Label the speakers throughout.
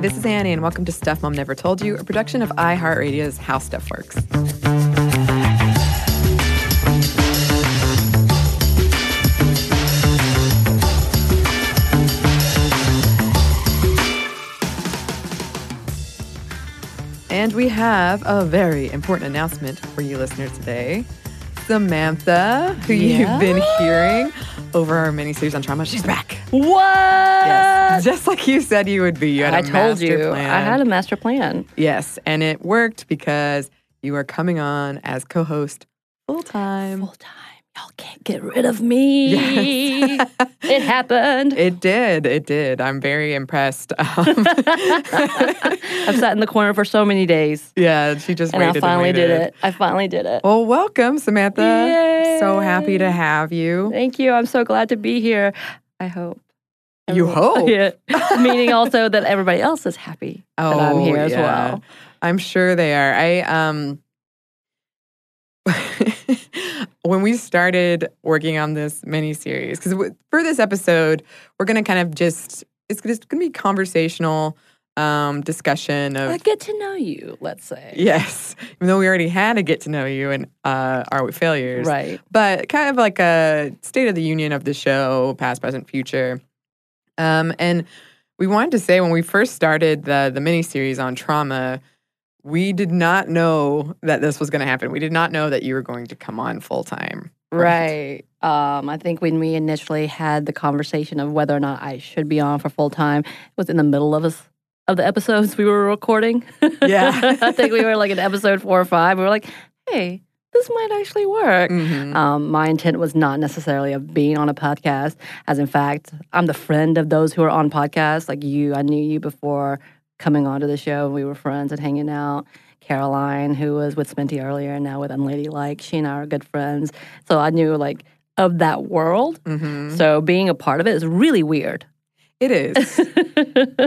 Speaker 1: This is Annie, and welcome to Stuff Mom Never Told You, a production of iHeartRadio's How Stuff Works. And we have a very important announcement for you listeners today. Samantha, who you've been hearing over our mini series on trauma, she's back.
Speaker 2: What?
Speaker 1: Yes, just like you said you would be. You had a
Speaker 2: I told
Speaker 1: master
Speaker 2: you.
Speaker 1: plan.
Speaker 2: I had a master plan.
Speaker 1: Yes, and it worked because you are coming on as co-host full time.
Speaker 2: Full time. Y'all can't get rid of me.
Speaker 1: Yes.
Speaker 2: it happened.
Speaker 1: It did. It did. I'm very impressed. Um,
Speaker 2: I've sat in the corner for so many days.
Speaker 1: yeah, she just
Speaker 2: And I finally
Speaker 1: and
Speaker 2: did it. I finally did it.
Speaker 1: Well, welcome, Samantha. So happy to have you.
Speaker 2: Thank you. I'm so glad to be here. I hope.
Speaker 1: You hope?
Speaker 2: Yeah. Meaning also that everybody else is happy that I'm
Speaker 1: Oh,
Speaker 2: here as well.
Speaker 1: I'm sure they are. I um when we started working on this mini series because for this episode we're going to kind of just it's just going to be conversational um discussion of
Speaker 2: I get to know you, let's say.
Speaker 1: yes even though we already had a get to know you and uh are we failures
Speaker 2: Right.
Speaker 1: but kind of like a state of the union of the show, past, present, future. Um, and we wanted to say when we first started the the mini series on trauma, we did not know that this was going to happen. We did not know that you were going to come on full time.
Speaker 2: Right. Um, I think when we initially had the conversation of whether or not I should be on for full time, it was in the middle of us of the episodes we were recording.
Speaker 1: Yeah.
Speaker 2: I think we were like in episode four or five. We were like, hey, this might actually work.
Speaker 1: Mhm.
Speaker 2: Um, my intent was not necessarily of being on a podcast, as in fact, I'm the friend of those who are on podcasts. Like you, I knew you before coming onto the show. We were friends and hanging out. Caroline, who was with Sminty earlier and now with Unladylike, she and I are good friends. So I knew like of that world.
Speaker 1: Mhm.
Speaker 2: So being a part of it is really weird.
Speaker 1: It is.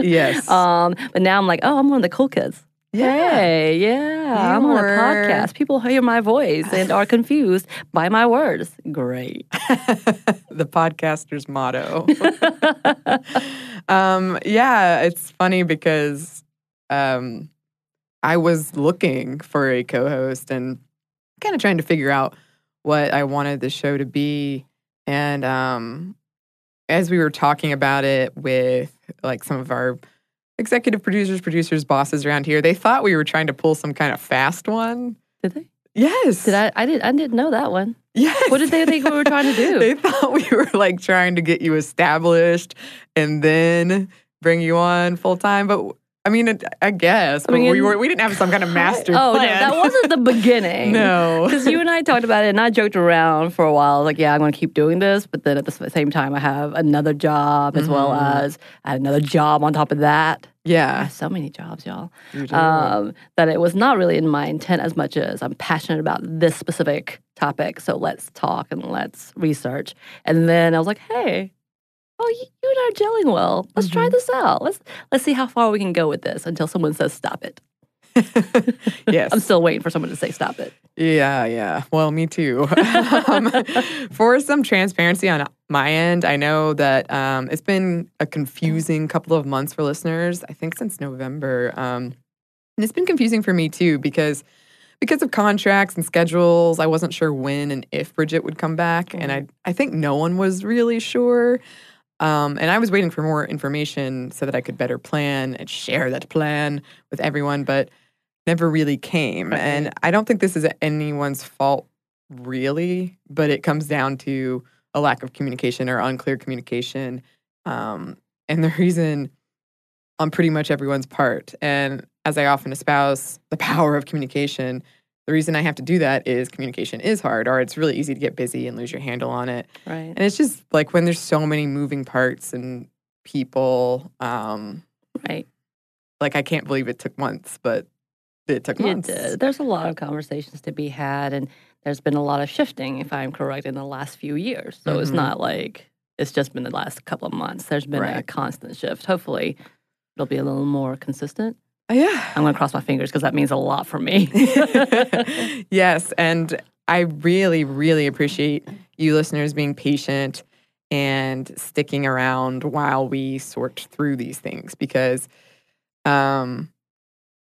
Speaker 1: yes.
Speaker 2: Um, but now I'm like, oh, I'm one of the cool kids.
Speaker 1: yeah.
Speaker 2: Hey, yeah, I'm on a
Speaker 1: were-
Speaker 2: podcast. People hear my voice and are confused by my words. Great.
Speaker 1: the podcaster's motto. um, yeah, it's funny because um, I was looking for a co host and kind of trying to figure out what I wanted the show to be. And um, as we were talking about it with like some of our executive producers, producers, bosses around here, they thought we were trying to pull some kind of fast one.
Speaker 2: Did they?
Speaker 1: Yes.
Speaker 2: Did I? I did. I didn't know that one.
Speaker 1: Yes.
Speaker 2: What did they think we were trying to do?
Speaker 1: they thought we were like trying to get you established and then bring you on full time. But I mean, I guess, but we
Speaker 2: mean,
Speaker 1: were we didn't have some kind of master
Speaker 2: oh
Speaker 1: plan.
Speaker 2: no, that wasn't the beginning.
Speaker 1: no.
Speaker 2: Because you and I talked about it, and I joked around for a while, like, "Yeah, I'm going to keep doing this," but then at the same time, I have another job as well
Speaker 1: Mhm.
Speaker 2: as I had another job on top of that.
Speaker 1: Yeah.
Speaker 2: so many jobs, y'all. um, that it was not really in my intent as much as I'm passionate about this specific topic. So let's talk and let's research. And then I was like, hey, oh, you, you and I are gelling well. Let's try
Speaker 1: Mhm.
Speaker 2: this out. Let's let's see how far we can go with this until someone says stop it.
Speaker 1: yes.
Speaker 2: I'm still waiting for someone to say stop it.
Speaker 1: Yeah, yeah. Well, me too. um, for some transparency on my end, I know that um, it's been a confusing couple of months for listeners. I think since November, um, and it's been confusing for me too because because of contracts and schedules. I wasn't sure when and if Bridget would come back, and I I think no one was really sure. Um, and I was waiting for more information so that I could better plan and share that plan with everyone, but never really came. And I don't think this is anyone's fault, really, but it comes down to a lack of communication or unclear communication. Um, and the reason on pretty much everyone's part. And as I often espouse the power of communication, the reason I have to do that is communication is hard, or it's really easy to get busy and lose your handle on it.
Speaker 2: Right.
Speaker 1: And it's just like when there's so many moving parts and people, um,
Speaker 2: Right.
Speaker 1: like I can't believe it took months, but it took months.
Speaker 2: It did. There's a lot of conversations to be had, and there's been a lot of shifting, if I'm correct, in the last few years. So it's
Speaker 1: Mhm.
Speaker 2: not like it's just been the last couple of months. There's been a constant shift. Hopefully, it'll be a little more consistent.
Speaker 1: Yeah.
Speaker 2: I'm going to cross my fingers because that means a lot for me.
Speaker 1: yes. And I really, really appreciate you listeners being patient and sticking around while we sort through these things because Um,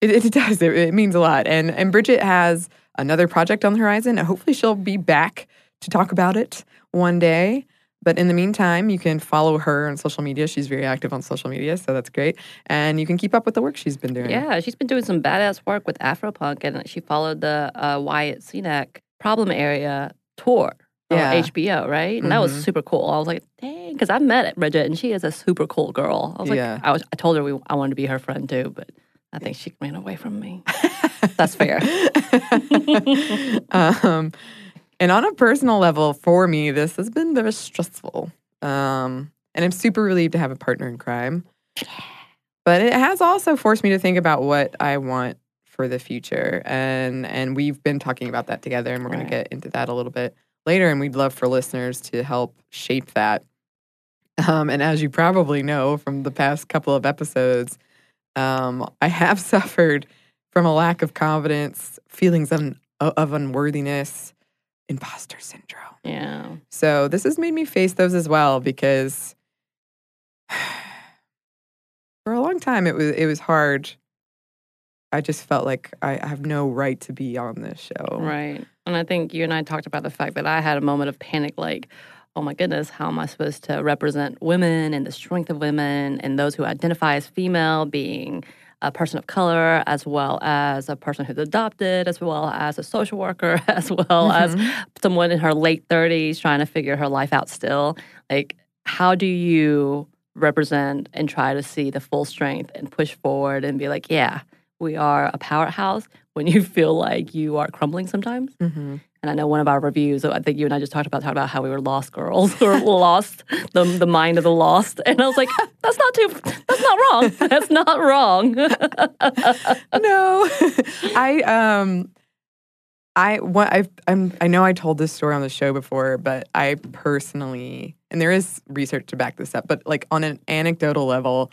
Speaker 1: it, it does. It, it means a lot. And and Bridget has another project on the horizon. And hopefully, she'll be back to talk about it one day. But in the meantime, you can follow her on social media. She's very active on social media, so that's great. And you can keep up with the work she's been doing.
Speaker 2: Yeah, she's been doing some badass work with Afropunk, and she followed the uh, Wyatt Cenac problem area tour.
Speaker 1: Yeah.
Speaker 2: HBO, right? And that was
Speaker 1: Mhm.
Speaker 2: super cool. I was like, dang, because I met Bridget, and she is a super cool girl. I was like,
Speaker 1: Yeah.
Speaker 2: I, was, I told her we, I wanted to be her friend too, but I think she ran away from me. That's fair.
Speaker 1: um, and on a personal level, for me, this has been very stressful. Um, and I'm super relieved to have a partner in crime. But it has also forced me to think about what I want for the future. And and we've been talking about that together and we're gonna get into that a little bit later. And we'd love for listeners to help shape that. Um, and as you probably know from the past couple of episodes, um, I have suffered from a lack of confidence, feelings of, of unworthiness, imposter syndrome.
Speaker 2: Yeah.
Speaker 1: So this has made me face those as well because for a long time it was it was hard. I just felt like I I have no right to be on this show.
Speaker 2: Right. And I think you and I talked about the fact that I had a moment of panic like, oh my goodness, how am I supposed to represent women and the strength of women and those who identify as female being a person of color, as well as a person who's adopted, as well as a social worker, as well as someone in her late 30s trying to figure her life out still. Like, how do you represent and try to see the full strength and push forward and be like, yeah, we are a powerhouse when you feel like you are crumbling sometimes?
Speaker 1: hmm
Speaker 2: And I know one of our reviews, I think you and I just talked about talked about how we were lost girls or lost the the mind of the lost. And I was like, that's not too that's not wrong. That's not wrong.
Speaker 1: no, I um, I what I I'm I know I told this story on the show before, but I personally, and there is research to back this up, but like on an anecdotal level,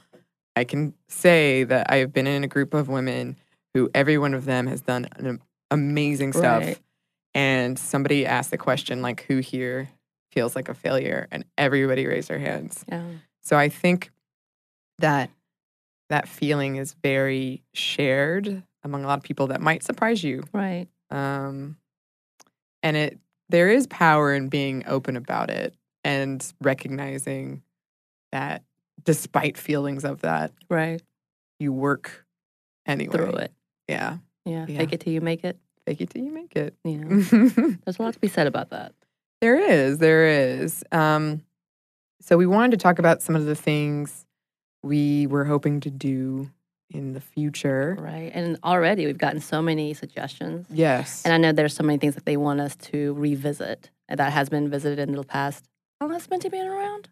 Speaker 1: I can say that I have been in a group of women who every one of them has done an amazing stuff,
Speaker 2: Right.
Speaker 1: And somebody asked the question like, "Who here feels like a failure?" and everybody raised their hands.
Speaker 2: yeah.
Speaker 1: So I think that that feeling is very shared among a lot of people that might surprise you.
Speaker 2: Right.
Speaker 1: Um, and it there is power in being open about it and recognizing that despite feelings of that,
Speaker 2: Right.
Speaker 1: you work anyway.
Speaker 2: Through it.
Speaker 1: Yeah.
Speaker 2: Yeah.
Speaker 1: Yeah.
Speaker 2: Fake it till you make it.
Speaker 1: Fake it till you make it.
Speaker 2: Yeah.
Speaker 1: there
Speaker 2: There's a lot to be said about that.
Speaker 1: is. There is. Um, so we wanted to talk about some of the things we were hoping to do in the future.
Speaker 2: Right. And already we've gotten so many suggestions.
Speaker 1: Yes.
Speaker 2: And I know there's so many things that they want us to revisit and that has been visited in the past. How long has Minty been around?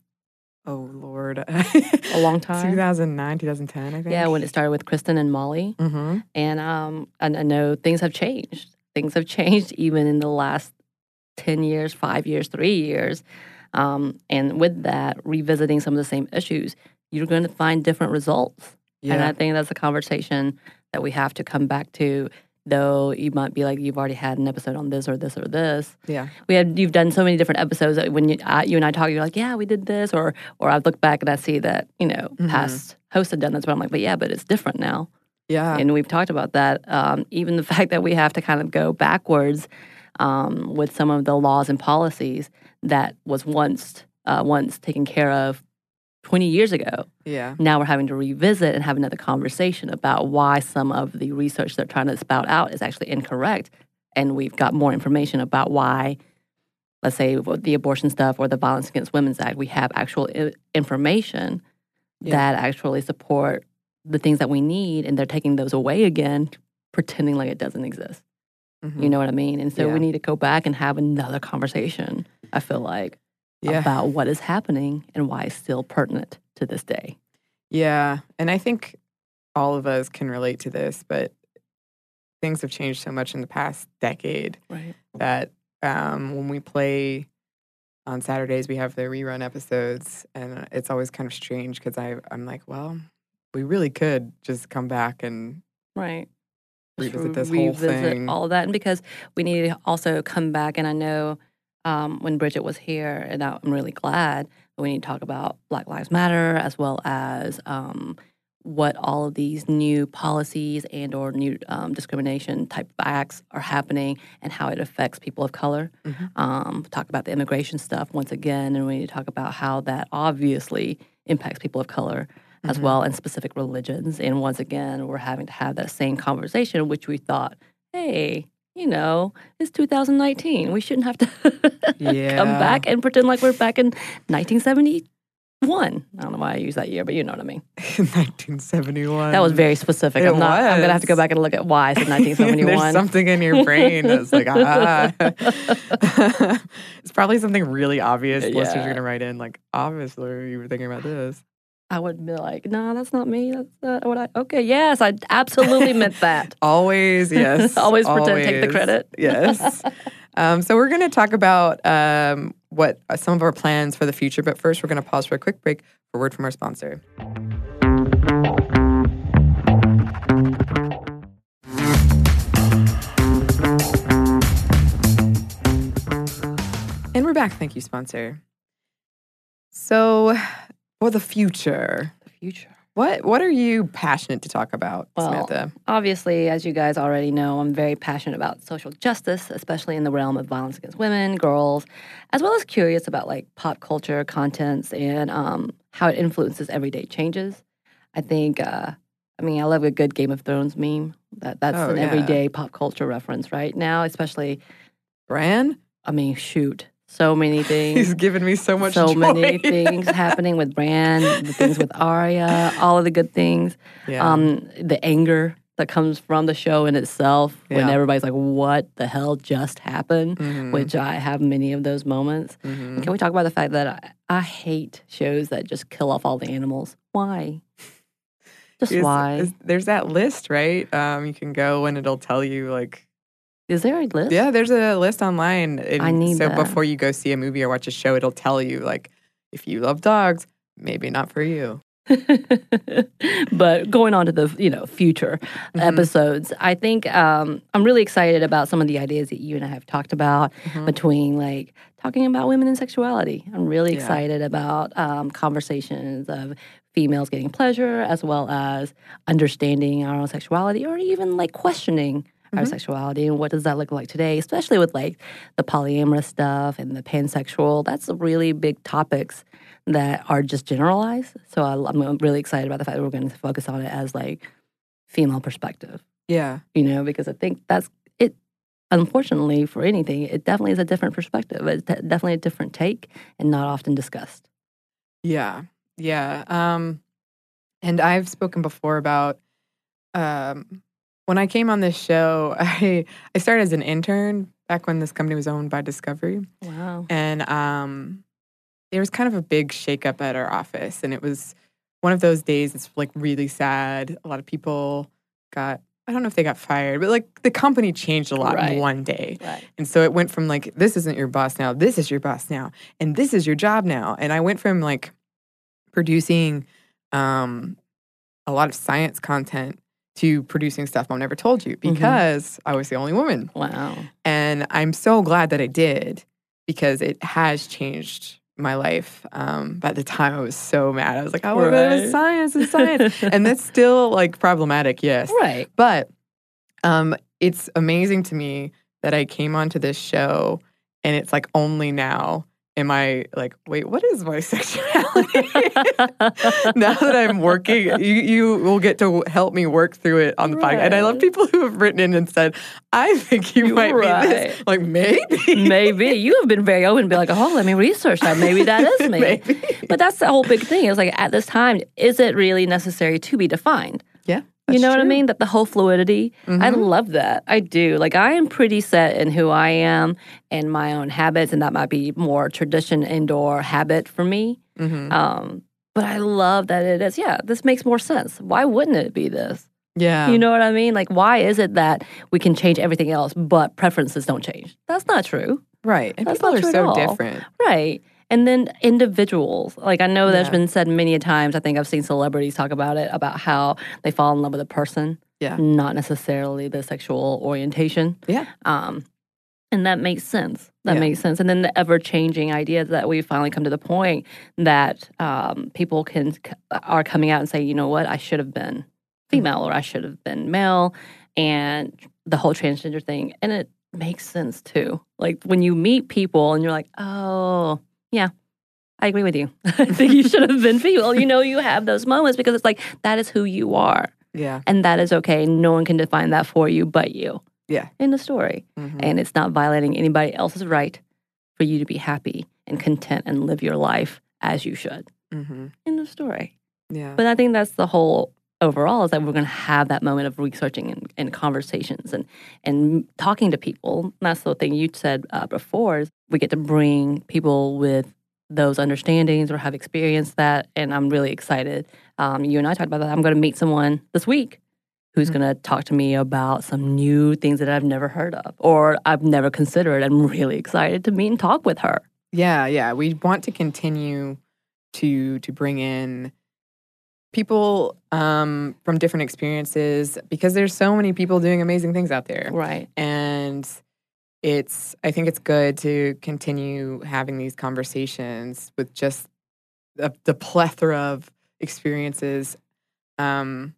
Speaker 1: Oh Lord.
Speaker 2: A long time.
Speaker 1: 2009, 2010, I think.
Speaker 2: Yeah, when it started with Kristen and Molly.
Speaker 1: Mm-hmm.
Speaker 2: And um, and I know things have changed. Things have changed even in the last 10 years, five years, three years. Um, and with that, revisiting some of the same issues, you're going to find different results. And I think that's a conversation that we have to come back to. Though you might be like, you've already had an episode on this or this or this.
Speaker 1: yeah.
Speaker 2: We had you've done so many different episodes that when you uh, you and I talk, you're like, yeah, we did this, or or I look back and I see that you know
Speaker 1: Mhm.
Speaker 2: past hosts have done this, but I'm like, but yeah, but it's different now
Speaker 1: Yeah.
Speaker 2: and we've talked about that. Um, even the fact that we have to kind of go backwards um, with some of the laws and policies that was once uh, once taken care of 20 years ago.
Speaker 1: yeah.
Speaker 2: Now we're having to revisit and have another conversation about why some of the research they're trying to spout out is actually incorrect, and we've got more information about why. Let's say the abortion stuff or the Violence Against Women's Act, we have actual I- information
Speaker 1: Yeah.
Speaker 2: that actually support the things that we need, and they're taking those away again, pretending like it doesn't exist.
Speaker 1: Mhm.
Speaker 2: You know what I mean? And so
Speaker 1: Yeah.
Speaker 2: we need to go back and have another conversation. I feel like
Speaker 1: yeah.
Speaker 2: about what is happening and why it's still pertinent to this day.
Speaker 1: Yeah. And I think all of us can relate to this, but things have changed so much in the past decade
Speaker 2: Right.
Speaker 1: that um, when we play on Saturdays, we have the rerun episodes, and it's always kind of strange because I'm like, well, we really could just come back and
Speaker 2: Right.
Speaker 1: Revisit this whole
Speaker 2: revisit
Speaker 1: thing.
Speaker 2: all of that. And because we need to also come back, and I know um, when Bridget was here, and I'm really glad that we need to talk about Black Lives Matter as well as um, what all of these new policies and or new um, discrimination type of acts are happening and how it affects people of color. Um, talk about the immigration stuff once again, and we need to talk about how that obviously impacts people of color as well and specific religions. And once again, we're having to have that same conversation, which we thought, hey, you know, it's 2019. We shouldn't have to
Speaker 1: Yeah.
Speaker 2: come back and pretend like we're back in 1971. I don't know why I use that year, but you know what I mean.
Speaker 1: 1971.
Speaker 2: That was very specific.
Speaker 1: It
Speaker 2: I'm not. I'm gonna have to go back and look at why I said 1971.
Speaker 1: There's
Speaker 2: 1971.
Speaker 1: something in your brain that's like, ah. it's probably something really obvious. Listeners
Speaker 2: Yeah.
Speaker 1: are going to write in, like, obviously, you were thinking about this.
Speaker 2: I would be like, no, that's not me. That's not what I. Okay, yes, I absolutely meant that.
Speaker 1: Always, yes.
Speaker 2: Always pretend take the credit.
Speaker 1: Yes. um, so we're going to talk about um, what uh, some of our plans for the future. But first, we're going to pause for a quick break for a word from our sponsor. And we're back. Thank you, sponsor. So, for the future,
Speaker 2: The future.
Speaker 1: what what are you passionate to talk about,
Speaker 2: Well,
Speaker 1: Samantha?
Speaker 2: Obviously, as you guys already know, I'm very passionate about social justice, especially in the realm of violence against women, girls, as well as curious about like pop culture contents and um, how it influences everyday changes. I think, uh, I mean, I love a good Game of Thrones meme. That that's
Speaker 1: Oh,
Speaker 2: an
Speaker 1: yeah.
Speaker 2: everyday pop culture reference right now, especially.
Speaker 1: Bran?
Speaker 2: I mean, shoot, so many things.
Speaker 1: He's given me so much
Speaker 2: so
Speaker 1: joy.
Speaker 2: many things happening with Bran, the things with Arya, all of the good things.
Speaker 1: Yeah.
Speaker 2: Um, the anger that comes from the show in itself when everybody's like, "What the hell just happened?"
Speaker 1: Mhm.
Speaker 2: Which I have many of those moments.
Speaker 1: Mhm.
Speaker 2: Can we talk about the fact that I, I hate shows that just kill off all the animals? Why? Just why?
Speaker 1: there's that list, right? Um, you can go and it'll tell you like,
Speaker 2: Is there a list?
Speaker 1: yeah, there's a list online. And
Speaker 2: I need
Speaker 1: so
Speaker 2: that.
Speaker 1: before you go see a movie or watch a show, it'll tell you like, if you love dogs, maybe not for you.
Speaker 2: but going on to the you know future
Speaker 1: Mhm.
Speaker 2: episodes, I think um, I'm really excited about some of the ideas that you and I have talked about
Speaker 1: Mhm.
Speaker 2: between like talking about women and sexuality. I'm really
Speaker 1: Yeah.
Speaker 2: excited about um, conversations of females getting pleasure as well as understanding our own sexuality or even like questioning our
Speaker 1: Mhm.
Speaker 2: sexuality and what does that look like today, especially with like the polyamorous stuff and the pansexual. That's really big topics that are just generalized. So I, I'm really excited about the fact that we're going to focus on it as like female perspective
Speaker 1: Yeah.
Speaker 2: you know, because I think that's it. Unfortunately, for anything, it definitely is a different perspective. It's de- definitely a different take and not often discussed.
Speaker 1: Yeah. Yeah. Um, and I've spoken before about um, when I came on this show, I, I started as an intern back when this company was owned by Discovery.
Speaker 2: Wow.
Speaker 1: And um, there was kind of a big shakeup at our office. And it was one of those days that's like really sad. A lot of people got, I don't know if they got fired, but like the company changed a lot
Speaker 2: Right.
Speaker 1: in one day.
Speaker 2: Right.
Speaker 1: And so it went from like, this isn't your boss now, this is your boss now, and this is your job now. And I went from like producing um, a lot of science content to producing stuff Mom never told you because I was the only woman.
Speaker 2: Wow.
Speaker 1: And I'm so glad that I did because it has changed my life. Um, but at the time, I was so mad. I was like, oh, my God,
Speaker 2: Right.
Speaker 1: it's science, it's science. and that's still like problematic, yes.
Speaker 2: Right.
Speaker 1: But um, it's amazing to me that I came onto this show and it's like only now am I like, wait, what is my sexuality? now that I'm working, you, you will get to help me work through it on the podcast. And I love people who have written in and said, I think you
Speaker 2: You're
Speaker 1: might be this. Like, maybe.
Speaker 2: Maybe you have been very open and be like, oh, let me research that. Maybe that is me.
Speaker 1: Maybe.
Speaker 2: But that's the whole big thing. Is like at this time, is it really necessary to be defined?
Speaker 1: Yeah.
Speaker 2: you
Speaker 1: that's
Speaker 2: know what I mean? That the whole fluidity. I
Speaker 1: Mhm.
Speaker 2: love that. I do. Like I am pretty set in who I am and my own habits, and that might be more tradition indoor habit for me.
Speaker 1: Mhm.
Speaker 2: Um, but I love that it is. Yeah, this makes more sense. Why wouldn't it be this?
Speaker 1: Yeah.
Speaker 2: You know what I mean? Like, why is it that we can change everything else, but preferences don't change? That's not true.
Speaker 1: right. And
Speaker 2: That's
Speaker 1: people are
Speaker 2: true
Speaker 1: so different.
Speaker 2: Right. And then individuals. Like, I know
Speaker 1: that's
Speaker 2: been said many a times. I think I've seen celebrities talk about it, about how they fall in love with a person,
Speaker 1: Yeah.
Speaker 2: not necessarily the sexual orientation.
Speaker 1: Yeah.
Speaker 2: Um, And that makes sense. That
Speaker 1: Yeah.
Speaker 2: makes sense. And then the ever changing ideas that we finally come to the point that um, people can are coming out and say, you know what, I should have been female or I should have been male, and the whole transgender thing. And it makes sense too. Like when you meet people and you're like, oh, yeah, I agree with you. I think you should have been female. You know, you have those moments because it's like that is who you are,
Speaker 1: Yeah.
Speaker 2: and that is okay. No one can define that for you but you.
Speaker 1: Yeah.
Speaker 2: In the story
Speaker 1: Mhm.
Speaker 2: and it's not violating anybody else's right for you to be happy and content and live your life as you should
Speaker 1: Mhm.
Speaker 2: in the story.
Speaker 1: Yeah.
Speaker 2: But I think that's the whole overall is that we're going to have that moment of researching and, and conversations and and talking to people. And that's the thing you said uh, before is we get to bring people with those understandings or have experienced that, and I'm really excited. Um, you and I talked about that. I'm going to meet someone this week who's
Speaker 1: Mhm.
Speaker 2: going to talk to me about some new things that I've never heard of or I've never considered. I'm really excited to meet and talk with her.
Speaker 1: Yeah, yeah. We want to continue to to bring in people um, from different experiences because there's so many people doing amazing things out there,
Speaker 2: Right.
Speaker 1: and it's. I think it's good to continue having these conversations with just the, the plethora of experiences. Um,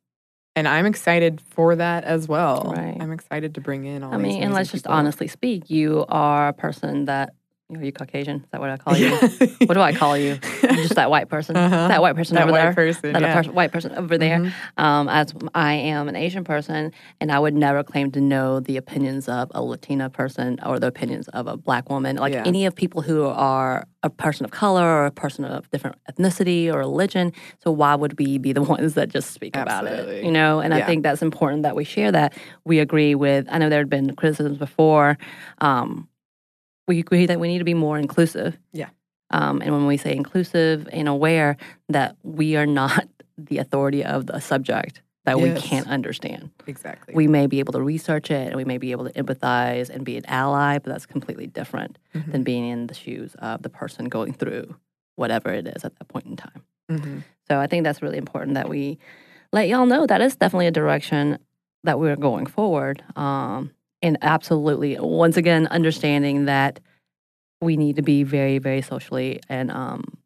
Speaker 1: and I'm excited for that as well.
Speaker 2: Right.
Speaker 1: I'm excited to bring in all.
Speaker 2: I mean, and let's just
Speaker 1: people.
Speaker 2: honestly speak. You are a person that are you Caucasian? Is that what I call you? What do I call you? You're just that white person.
Speaker 1: Uh-huh.
Speaker 2: That white person
Speaker 1: that
Speaker 2: over
Speaker 1: white
Speaker 2: there.
Speaker 1: person.
Speaker 2: that
Speaker 1: yeah.
Speaker 2: white person over there.
Speaker 1: Mhm.
Speaker 2: Um, as I am an Asian person, and I would never claim to know the opinions of a Latina person or the opinions of a black woman, like
Speaker 1: Yeah.
Speaker 2: any of people who are a person of color or a person of different ethnicity or religion. So why would we be the ones that just speak about it? You know, and I think that's important that we share that. We agree with. I know there had been criticisms before. Um, we agree that we need to be more inclusive.
Speaker 1: Yeah.
Speaker 2: Um, and when we say inclusive and aware that we are not the authority of the subject that we can't understand.
Speaker 1: Exactly.
Speaker 2: We may be able to research it and we may be able to empathize and be an ally, but that's completely different
Speaker 1: Mhm.
Speaker 2: than being in the shoes of the person going through whatever it is at that point in time.
Speaker 1: Mhm.
Speaker 2: So I think that's really important that we let y'all know that is definitely a direction that we're going forward. Um, and absolutely, once again, understanding that we need to be very, very socially and um,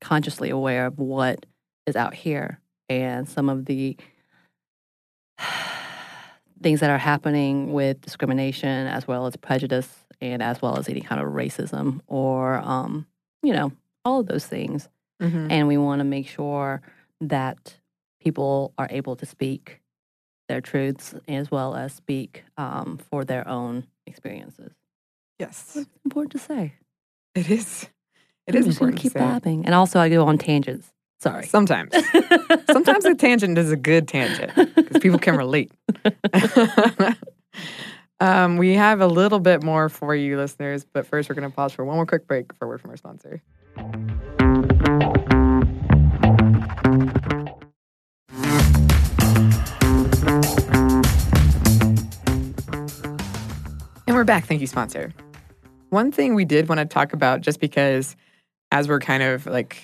Speaker 2: consciously aware of what is out here and some of the things that are happening with discrimination as well as prejudice and as well as any kind of racism or um, you know all of those things
Speaker 1: Mhm.
Speaker 2: and we want to make sure that people are able to speak their truths as well as speak um, for their own experiences.
Speaker 1: Yes,
Speaker 2: It's important to say.
Speaker 1: it is. It
Speaker 2: I'm
Speaker 1: is important
Speaker 2: keep
Speaker 1: to say.
Speaker 2: babbing, and also I go on tangents. Sorry.
Speaker 1: Sometimes, sometimes a tangent is a good tangent because people can relate. um, we have a little bit more for you, listeners, but first we're going to pause for one more quick break for word from our sponsor. We're back. Thank you, sponsor. One thing we did want to talk about, just because as we're kind of like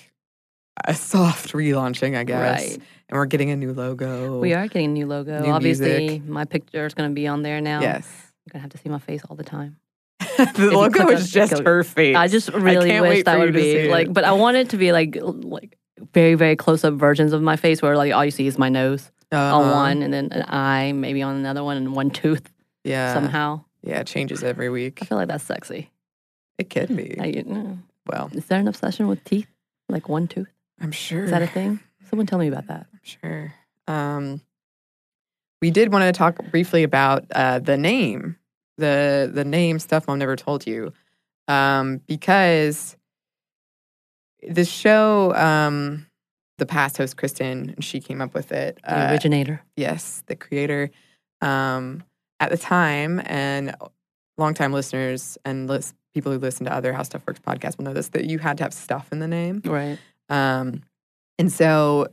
Speaker 1: a soft relaunching, I guess,
Speaker 2: Right.
Speaker 1: and we're getting a new logo.
Speaker 2: We are getting a new logo.
Speaker 1: New
Speaker 2: Obviously,
Speaker 1: music.
Speaker 2: my picture is going to be on there now.
Speaker 1: Yes.
Speaker 2: You're going to have to see my face all the time.
Speaker 1: the
Speaker 2: you
Speaker 1: logo is just
Speaker 2: go-
Speaker 1: her face.
Speaker 2: I just really
Speaker 1: can't
Speaker 2: wish that would be like, but I want it to be like, like very, very close up versions of my face where like all you see is my nose on
Speaker 1: Uh-huh.
Speaker 2: one and then an eye maybe on another one and one tooth
Speaker 1: Yeah.
Speaker 2: somehow.
Speaker 1: Yeah, it changes every week.
Speaker 2: I feel like that's sexy.
Speaker 1: It can be.
Speaker 2: I, you know,
Speaker 1: well,
Speaker 2: is there an obsession with teeth? Like one tooth?
Speaker 1: I'm sure.
Speaker 2: Is that a thing? Someone tell me about that.
Speaker 1: I'm sure. Um, we did want to talk briefly about uh, the name, the the name stuff Mom never told you, um, because the show, um, the past host Kristen, she came up with it.
Speaker 2: The
Speaker 1: Uh,
Speaker 2: originator.
Speaker 1: yes, the creator. Um, at the time, and longtime listeners and lis- people who listen to other How Stuff Works podcasts will know this that you had to have stuff in the name.
Speaker 2: Right.
Speaker 1: Um, and so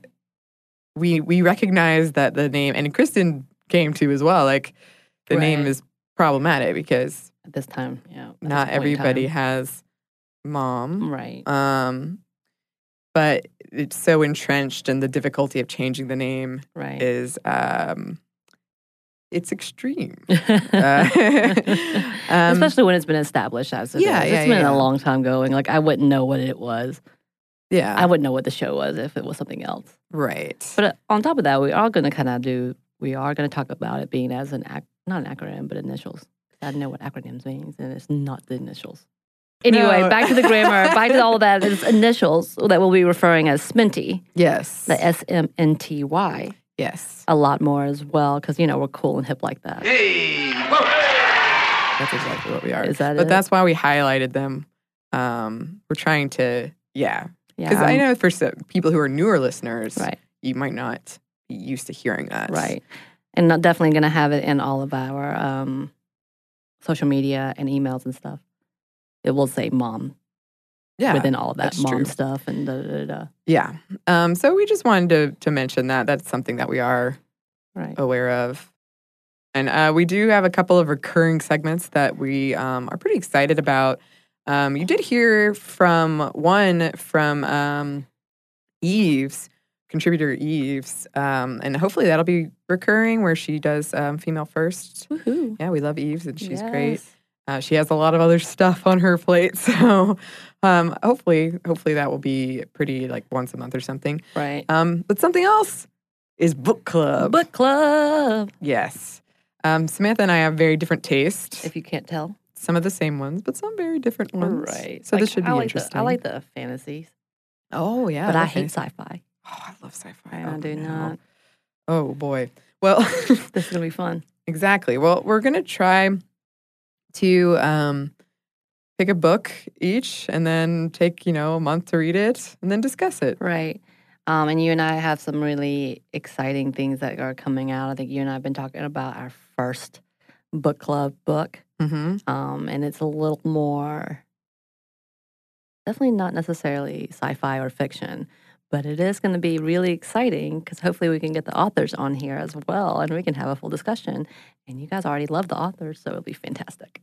Speaker 1: we we recognize that the name, and Kristen came to as well. Like the name is problematic because
Speaker 2: At this time, yeah.
Speaker 1: not everybody has mom.
Speaker 2: Right.
Speaker 1: Um, but it's so entrenched and the difficulty of changing the name
Speaker 2: Right.
Speaker 1: is um, it's extreme. Uh, um,
Speaker 2: Especially when it's been established as it
Speaker 1: Yeah,
Speaker 2: is.
Speaker 1: yeah,
Speaker 2: It's been
Speaker 1: yeah.
Speaker 2: a long time going. Like I wouldn't know what it was.
Speaker 1: yeah,
Speaker 2: I wouldn't know what the show was if it was something else.
Speaker 1: right.
Speaker 2: But uh, on top of that, we are going to kind of do. We are going to talk about it being as an ac- not an acronym, but initials. I know what acronyms means, and it's not the initials. Anyway,
Speaker 1: No.
Speaker 2: back to the grammar. back to all of that. It's initials that we'll be referring as SMINTY,
Speaker 1: yes,
Speaker 2: the S M N T Y,
Speaker 1: yes,
Speaker 2: a lot more as well, because you know we're cool and hip like that.
Speaker 1: that's exactly what we are.
Speaker 2: Is that
Speaker 1: but
Speaker 2: it?
Speaker 1: that's why we highlighted them. Um, we're trying to, yeah,
Speaker 2: Yeah,
Speaker 1: because I
Speaker 2: um,
Speaker 1: know for some people who are newer listeners,
Speaker 2: Right.
Speaker 1: you might not be used to hearing that,
Speaker 2: Right. And not definitely going to have it in all of our um, social media and emails and stuff. It will say mom
Speaker 1: Yeah,
Speaker 2: within all of that mom
Speaker 1: true.
Speaker 2: stuff and da da da.
Speaker 1: yeah. Um, so we just wanted to to mention that that's something that we are
Speaker 2: Right.
Speaker 1: aware of. And uh, we do have a couple of recurring segments that we um, are pretty excited about. Um, you did hear from one from um, Eves, contributor Eves, um, and hopefully that'll be recurring where she does um, female first.
Speaker 2: Woohoo.
Speaker 1: Yeah, we love Eves, and she's great. Uh, she has a lot of other stuff on her plate, so um, hopefully, hopefully that will be pretty like once a month or something.
Speaker 2: Right.
Speaker 1: Um, but something else is book club.
Speaker 2: Book club.
Speaker 1: Yes. Um, Samantha and I have very different tastes.
Speaker 2: If you can't tell.
Speaker 1: some of the same ones, but some very different ones.
Speaker 2: Right.
Speaker 1: So
Speaker 2: Like,
Speaker 1: this should be
Speaker 2: I like
Speaker 1: interesting.
Speaker 2: The, I like the fantasies,
Speaker 1: oh yeah,
Speaker 2: but I
Speaker 1: love
Speaker 2: hate
Speaker 1: fantasy.
Speaker 2: sci-fi.
Speaker 1: Oh, I love sci-fi.
Speaker 2: I
Speaker 1: oh,
Speaker 2: do
Speaker 1: no.
Speaker 2: not.
Speaker 1: Oh boy. Well,
Speaker 2: This is gonna be fun.
Speaker 1: exactly. Well, we're gonna try to um, pick a book each, and then take you know a month to read it, and then discuss it.
Speaker 2: Right. Um, and you and I have some really exciting things that are coming out. I think you and I have been talking about our first book club book.
Speaker 1: Mm-hmm.
Speaker 2: Um, and it's a little more definitely not necessarily sci-fi or fiction, but it is going to be really exciting because hopefully we can get the authors on here as well, and we can have a full discussion. And you guys already love the authors, so it'll be fantastic.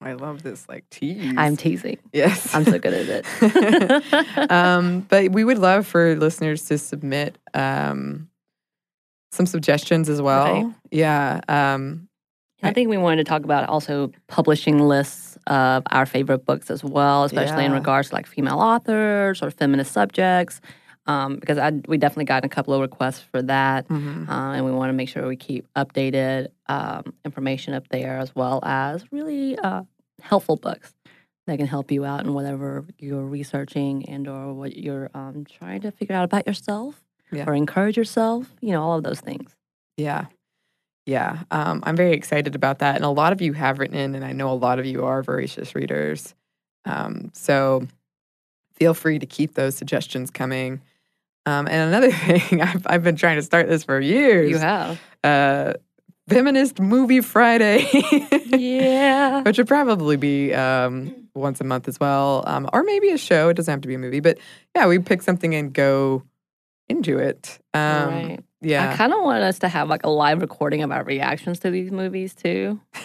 Speaker 1: I love this like tease.
Speaker 2: I'm teasing.
Speaker 1: yes.
Speaker 2: I'm so good at it.
Speaker 1: um, but we would love for listeners to submit um, some suggestions as well.
Speaker 2: Right.
Speaker 1: Yeah. Um,
Speaker 2: I think we wanted to talk about also publishing lists of our favorite books as well, especially in regards to like female authors or feminist subjects. Um, because I we definitely got a couple of requests for that,
Speaker 1: mhm.
Speaker 2: uh, and we want to make sure we keep updated um, information up there as well as really uh, helpful books that can help you out in whatever you're researching and or what you're um, trying to figure out about yourself
Speaker 1: Yeah.
Speaker 2: or encourage yourself. You know, all of those things.
Speaker 1: Yeah. Yeah. Um, I'm very excited about that. And a lot of you have written in, and I know a lot of you are voracious readers. Um, so feel free to keep those suggestions coming. Um, and another thing, I've, I've been trying to start this for years.
Speaker 2: You have,
Speaker 1: Uh, Feminist Movie Friday.
Speaker 2: yeah.
Speaker 1: which would probably be um, once a month as well, um, or maybe a show. It doesn't have to be a movie, but yeah, we pick something and go into it. Um,
Speaker 2: right. I kind of want us to have like a live recording of our reactions to these movies too.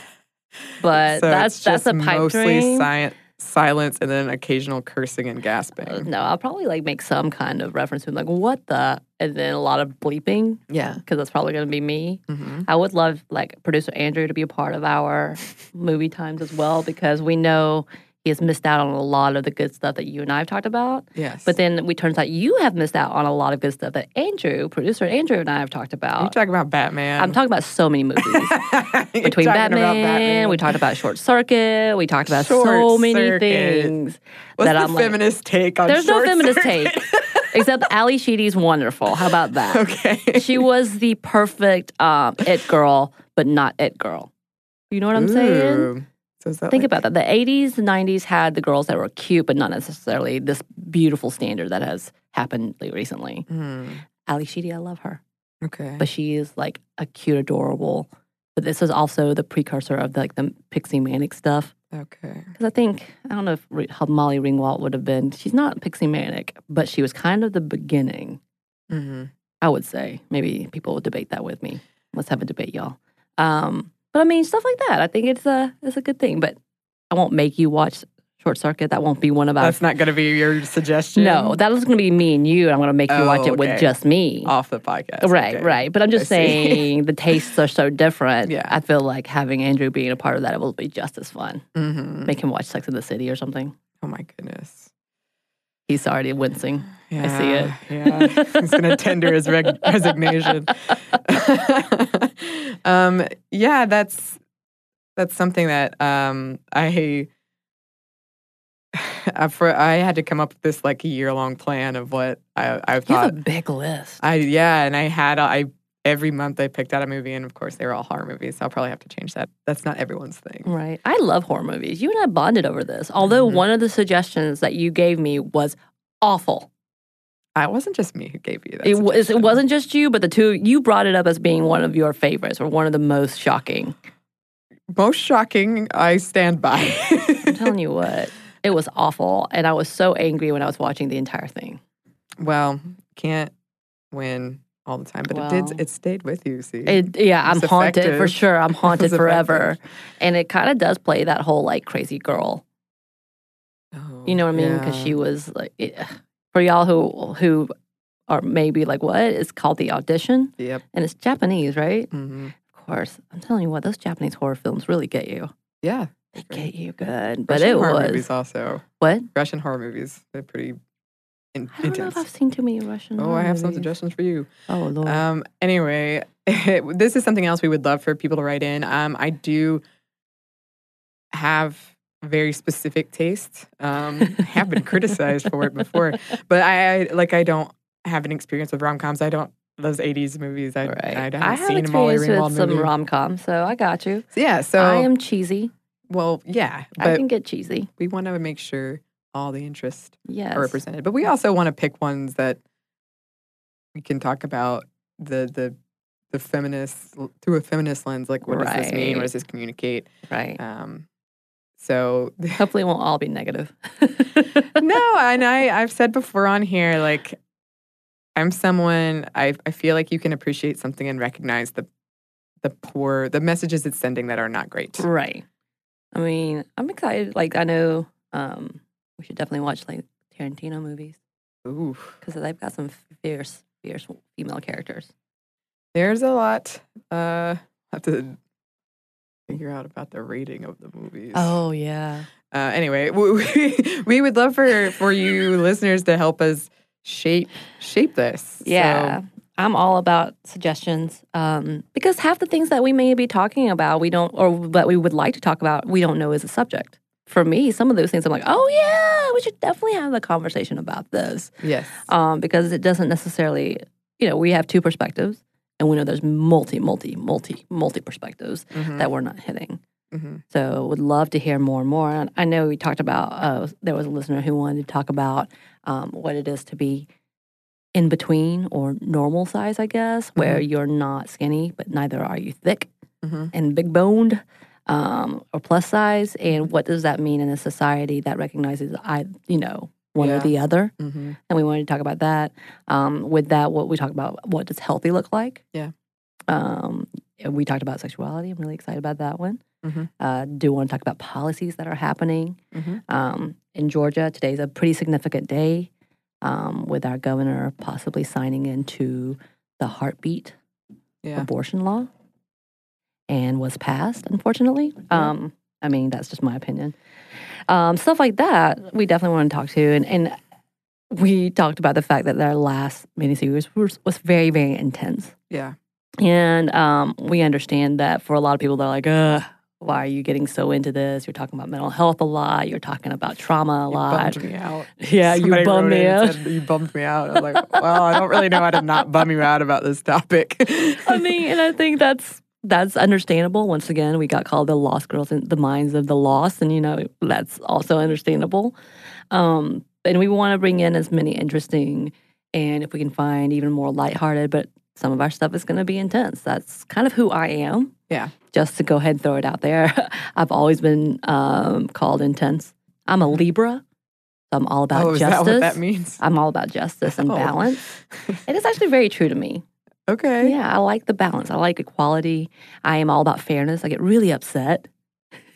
Speaker 2: But
Speaker 1: So
Speaker 2: that's that's a pipe
Speaker 1: mostly
Speaker 2: dream.
Speaker 1: sci- silence and then occasional cursing and
Speaker 2: Uh,
Speaker 1: gasping.
Speaker 2: no, I'll probably like make some kind of reference to like what the, and then a lot of bleeping
Speaker 1: Yeah.
Speaker 2: because that's probably going to be me.
Speaker 1: hmm
Speaker 2: I would love like producer Andrew to be a part of our movie times as well because we know he has missed out on a lot of the good stuff that you and I have talked about.
Speaker 1: Yes.
Speaker 2: But then we turns out you have missed out on a lot of good stuff that Andrew, producer Andrew, and I have talked about.
Speaker 1: you
Speaker 2: about.
Speaker 1: talk about Batman.
Speaker 2: I'm talking about so many movies. Between Batman,
Speaker 1: Batman.
Speaker 2: we talked about Short Circuit, we talked about so many
Speaker 1: Circuit.
Speaker 2: things
Speaker 1: What's
Speaker 2: that
Speaker 1: the
Speaker 2: I'm like,
Speaker 1: feminist take on
Speaker 2: there's no feminist
Speaker 1: Circuit?
Speaker 2: take, except Ally Sheedy's wonderful. How about that?
Speaker 1: okay.
Speaker 2: She was the perfect um, it girl, but not it girl. You know what I'm saying?
Speaker 1: So
Speaker 2: Think
Speaker 1: like-
Speaker 2: about that. The 80s, the 90s had the girls that were cute, but not necessarily this beautiful standard that has happened recently.
Speaker 1: Hmm,
Speaker 2: Ally Sheedy, I love her.
Speaker 1: okay.
Speaker 2: but she is like a cute, adorable. But this is also the precursor of like the Pixie Manic stuff.
Speaker 1: okay.
Speaker 2: Because I think I don't know if Re- how Molly Ringwald would have been. She's not Pixie Manic, but she was kind of the beginning.
Speaker 1: hmm
Speaker 2: I would say maybe people will debate that with me. Let's have a debate, y'all. Um, but I mean, stuff like that. I think it's a it's a good thing. But I won't make you watch Short Circuit. That won't be one of our.
Speaker 1: That's not going to be your suggestion.
Speaker 2: no, that is going to be me and you, and I'm going to make you
Speaker 1: Oh,
Speaker 2: watch it with just me.
Speaker 1: off the podcast.
Speaker 2: Right,
Speaker 1: Okay.
Speaker 2: right. But I'm just
Speaker 1: I
Speaker 2: saying the tastes are so different.
Speaker 1: Yeah.
Speaker 2: I feel like having Andrew being a part of that it will be just as fun.
Speaker 1: Mhm.
Speaker 2: Make him watch Sex in the City or something.
Speaker 1: Oh my goodness.
Speaker 2: He's already wincing.
Speaker 1: Yeah,
Speaker 2: I see it.
Speaker 1: Yeah, he's gonna tender his resignation. um, yeah, that's that's something that um, I for I had to come up with this like a year long plan of what I I
Speaker 2: He has a
Speaker 1: thought
Speaker 2: big list.
Speaker 1: I yeah, and I had I every month I picked out a movie, and of course they were all horror movies. So I'll probably have to change that. That's not everyone's thing.
Speaker 2: Right. I love horror movies. You and I bonded over this. Although
Speaker 1: Mhm.
Speaker 2: one of the suggestions that you gave me was awful.
Speaker 1: It wasn't just me who gave you that.
Speaker 2: It was. It wasn't just you, but the two you brought it up as being one of your favorites or one of the most shocking.
Speaker 1: most shocking. I stand by.
Speaker 2: I'm telling you what. It was awful and I was so angry when I was watching the entire thing.
Speaker 1: Well, can't win all the time, but it did. It stayed with you. See,
Speaker 2: It, yeah, I'm
Speaker 1: It's
Speaker 2: haunted for sure. I'm haunted forever.
Speaker 1: effective.
Speaker 2: And it kind of does play that whole like crazy girl.
Speaker 1: Oh,
Speaker 2: You know what I mean? Because
Speaker 1: yeah.
Speaker 2: she was like, it- for y'all who who are maybe like, what? It's called the audition,
Speaker 1: Yep.
Speaker 2: and it's Japanese, right?
Speaker 1: hmm
Speaker 2: Of course. I'm telling you what, those Japanese horror films really get you.
Speaker 1: Yeah.
Speaker 2: They get you good. But it
Speaker 1: horror
Speaker 2: was
Speaker 1: movies also.
Speaker 2: what?
Speaker 1: Russian horror movies. They're pretty in-
Speaker 2: I don't know
Speaker 1: intense.
Speaker 2: if I've seen too many Russian.
Speaker 1: Oh, I have some suggestions for you.
Speaker 2: Oh Lord.
Speaker 1: Um, anyway, this is something else we would love for people to write in. Um, I do have very specific taste. Um, have been criticized for it before, but I, I like I don't have an experience with rom coms. I don't those '80s movies. I,
Speaker 2: right.
Speaker 1: I, haven't
Speaker 2: I have
Speaker 1: seen them all.
Speaker 2: with some rom com, so I got you.
Speaker 1: So, yeah, so
Speaker 2: I am cheesy.
Speaker 1: well, yeah,
Speaker 2: I can get cheesy.
Speaker 1: we want to make sure all the interests
Speaker 2: Yes.
Speaker 1: are represented. But we also want to pick ones that we can talk about the the the feminist through a feminist lens. Like, what does this mean? What does this communicate?
Speaker 2: Right.
Speaker 1: Um, so
Speaker 2: Hopefully, it won't all be negative.
Speaker 1: no, and I I've said before on here like I'm someone I I feel like you can appreciate something and recognize the the poor the messages it's sending that are not great.
Speaker 2: Right. I mean, I'm excited. Like, I know um, we should definitely watch like Tarantino movies
Speaker 1: Ooh,
Speaker 2: because they've got some fierce, fierce female characters.
Speaker 1: there's a lot. Uh, have to figure out about the rating of the movies.
Speaker 2: Oh yeah.
Speaker 1: Uh, anyway, we, we would love for for you listeners to help us shape shape this.
Speaker 2: Yeah.
Speaker 1: So,
Speaker 2: I'm all about suggestions um, because half the things that we may be talking about, we don't, or that we would like to talk about, we don't know is a subject. For me, some of those things I'm like, oh yeah, we should definitely have a conversation about this
Speaker 1: yes.
Speaker 2: um, because it doesn't necessarily, you know, we have two perspectives and we know there's multi, multi, multi, multi perspectives
Speaker 1: Mhm,
Speaker 2: that we're not hitting.
Speaker 1: mhm.
Speaker 2: So would love to hear more and more. And I know we talked about uh, there was a listener who wanted to talk about um, what it is to be in between or normal size, I guess, where you're not skinny but neither are you thick
Speaker 1: Mhm.
Speaker 2: and big boned um, or plus size, and what does that mean in a society that recognizes I, you know, one or the other?
Speaker 1: Mhm.
Speaker 2: And we wanted to talk about that. Um, with that, what we talked about, what does healthy look like?
Speaker 1: Yeah.
Speaker 2: Um, we talked about sexuality. I'm really excited about that one.
Speaker 1: Mhm.
Speaker 2: Uh, do want to talk about policies that are happening
Speaker 1: Mhm.
Speaker 2: um, in Georgia. Today's a pretty significant day um, with our governor possibly signing into the heartbeat
Speaker 1: Yeah.
Speaker 2: abortion law and was passed, unfortunately.
Speaker 1: Yeah.
Speaker 2: Um, I mean, that's just my opinion. Um, stuff like that, we definitely want to talk to. And, and we talked about the fact that their last miniseries was, was very, very intense.
Speaker 1: Yeah.
Speaker 2: And um, we understand that for a lot of people, they're like, Ugh, why are you getting so into this? You're talking about mental health a lot. You're talking about trauma a
Speaker 1: You
Speaker 2: lot.
Speaker 1: bummed me out.
Speaker 2: Yeah, you bummed me out.
Speaker 1: said, you bummed me out. I was like, well, I don't really know how to not bum you out about this topic.
Speaker 2: I mean, and I think that's that's understandable. Once again, we got called the lost girls in the minds of the lost, and you know that's also understandable. Um, and we want to bring in as many interesting, and if we can find even more lighthearted, but some of our stuff is going to be intense. That's kind of who I am.
Speaker 1: Yeah.
Speaker 2: Just to go ahead and throw it out there, I've always been um, called intense. I'm a Libra. So I'm all about
Speaker 1: oh,
Speaker 2: justice.
Speaker 1: that that means?
Speaker 2: I'm all about justice and
Speaker 1: Oh.
Speaker 2: balance. it is actually very true to me.
Speaker 1: Okay.
Speaker 2: Yeah, I like the balance. I like equality. I am all about fairness. I get really upset.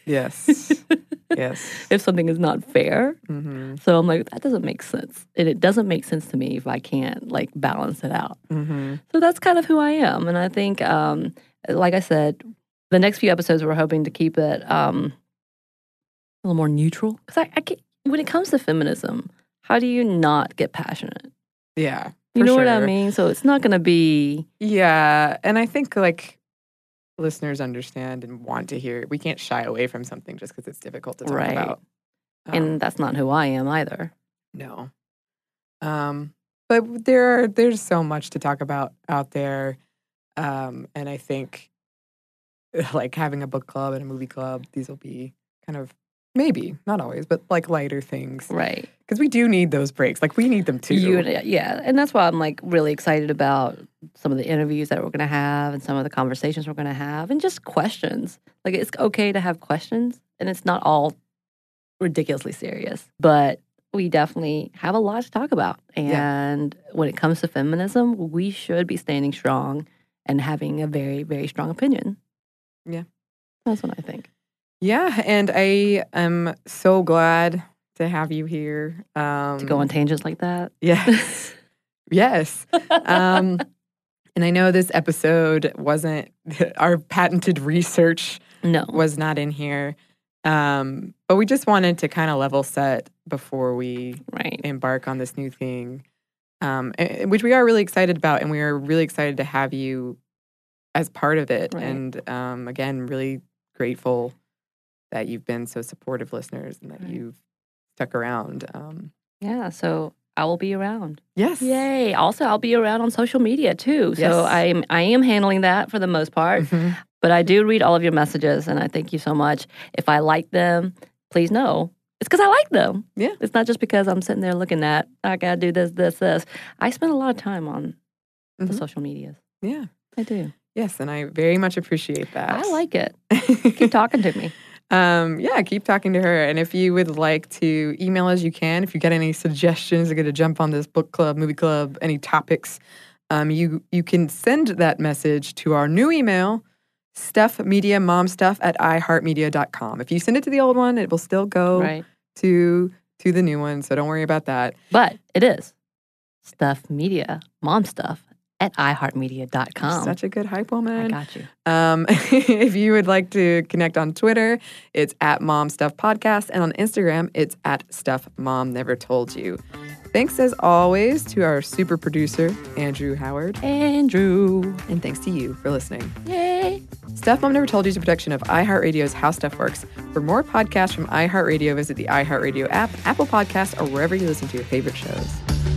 Speaker 1: Yes. yes.
Speaker 2: if something is not fair.
Speaker 1: Mm-hmm.
Speaker 2: So I'm like, that doesn't make sense. And it doesn't make sense to me if I can't like balance it out.
Speaker 1: Mm-hmm.
Speaker 2: So that's kind of who I am. And I think, um, like I said, the next few episodes we're hoping to keep it um, a little more neutral. Because I, I when it comes to feminism, how do you not get passionate?
Speaker 1: Yeah.
Speaker 2: You know what I mean? So it's not going to be
Speaker 1: Yeah. And I think like listeners understand and want to hear. We can't shy away from something just because it's difficult to talk
Speaker 2: Right.
Speaker 1: about. Um,
Speaker 2: and that's not who I am either.
Speaker 1: No. Um, but there are there's so much to talk about out there. Um, and I think like having a book club and a movie club, these will be kind of maybe, not always, but like lighter things.
Speaker 2: Right.
Speaker 1: Because we do need those breaks. Like we need them too.
Speaker 2: You yeah, and that's why I'm like really excited about some of the interviews that we're going to have and some of the conversations we're going to have and just questions. Like it's okay to have questions and it's not all ridiculously serious, but we definitely have a lot to talk about.
Speaker 1: Yeah.
Speaker 2: And when it comes to feminism, we should be standing strong and having a very very strong opinion.
Speaker 1: Yeah.
Speaker 2: That's what I think.
Speaker 1: Yeah, and I am so glad to have you here. Um,
Speaker 2: To go on tangents like that.
Speaker 1: Yes. yes. Um, and I know this episode wasn't our patented research
Speaker 2: no.
Speaker 1: was not in here, um, but we just wanted to kind of level set before we
Speaker 2: Right.
Speaker 1: embark on this new thing, um, which we are really excited about, and we are really excited to have you as part of it.
Speaker 2: Right.
Speaker 1: And um, again, really grateful that you've been so supportive, listeners, and that
Speaker 2: Right.
Speaker 1: you've stuck around. Um,
Speaker 2: Yeah. So I will be around.
Speaker 1: yes.
Speaker 2: Yay! Also, I'll be around on social media too. So
Speaker 1: Yes.
Speaker 2: I'm I am handling that for the most part.
Speaker 1: Mhm.
Speaker 2: But I do read all of your messages, and I thank you so much. If I like them, please know it's because I like them.
Speaker 1: Yeah.
Speaker 2: It's not just because I'm sitting there looking at I gotta do this, this, this. I spend a lot of time on the
Speaker 1: Mhm.
Speaker 2: social medias.
Speaker 1: Yeah.
Speaker 2: I do.
Speaker 1: Yes, and I very much appreciate that.
Speaker 2: I like it. Keep talking to me.
Speaker 1: Um, yeah, keep talking to her. And if you would like to email us, you can. If you got any suggestions, you're going to jump on this book club, movie club, any topics, um, you you can send that message to our new email, stuffmediamomstuff at iheartmedia.com. If you send it to the old one, it will still go
Speaker 2: Right.
Speaker 1: to to the new one. So don't worry about that.
Speaker 2: But it is stuff media, mom stuff at iheartmedia.com.
Speaker 1: You're Such a good hype
Speaker 2: I
Speaker 1: woman.
Speaker 2: got you.
Speaker 1: Um, if you would like to connect on Twitter, it's at Mom Stuff Podcast, and on Instagram, it's at Stuff Mom Never Told You. Thanks as always to our super producer, Andrew Howard,
Speaker 2: Andrew.
Speaker 1: and thanks to you for listening.
Speaker 2: Yay.
Speaker 1: Stuff Mom Never Told You is a production of iHeartRadio's How Stuff Works. For more podcasts from iHeartRadio, visit the iHeartRadio app, Apple Podcasts, or wherever you listen to your favorite shows.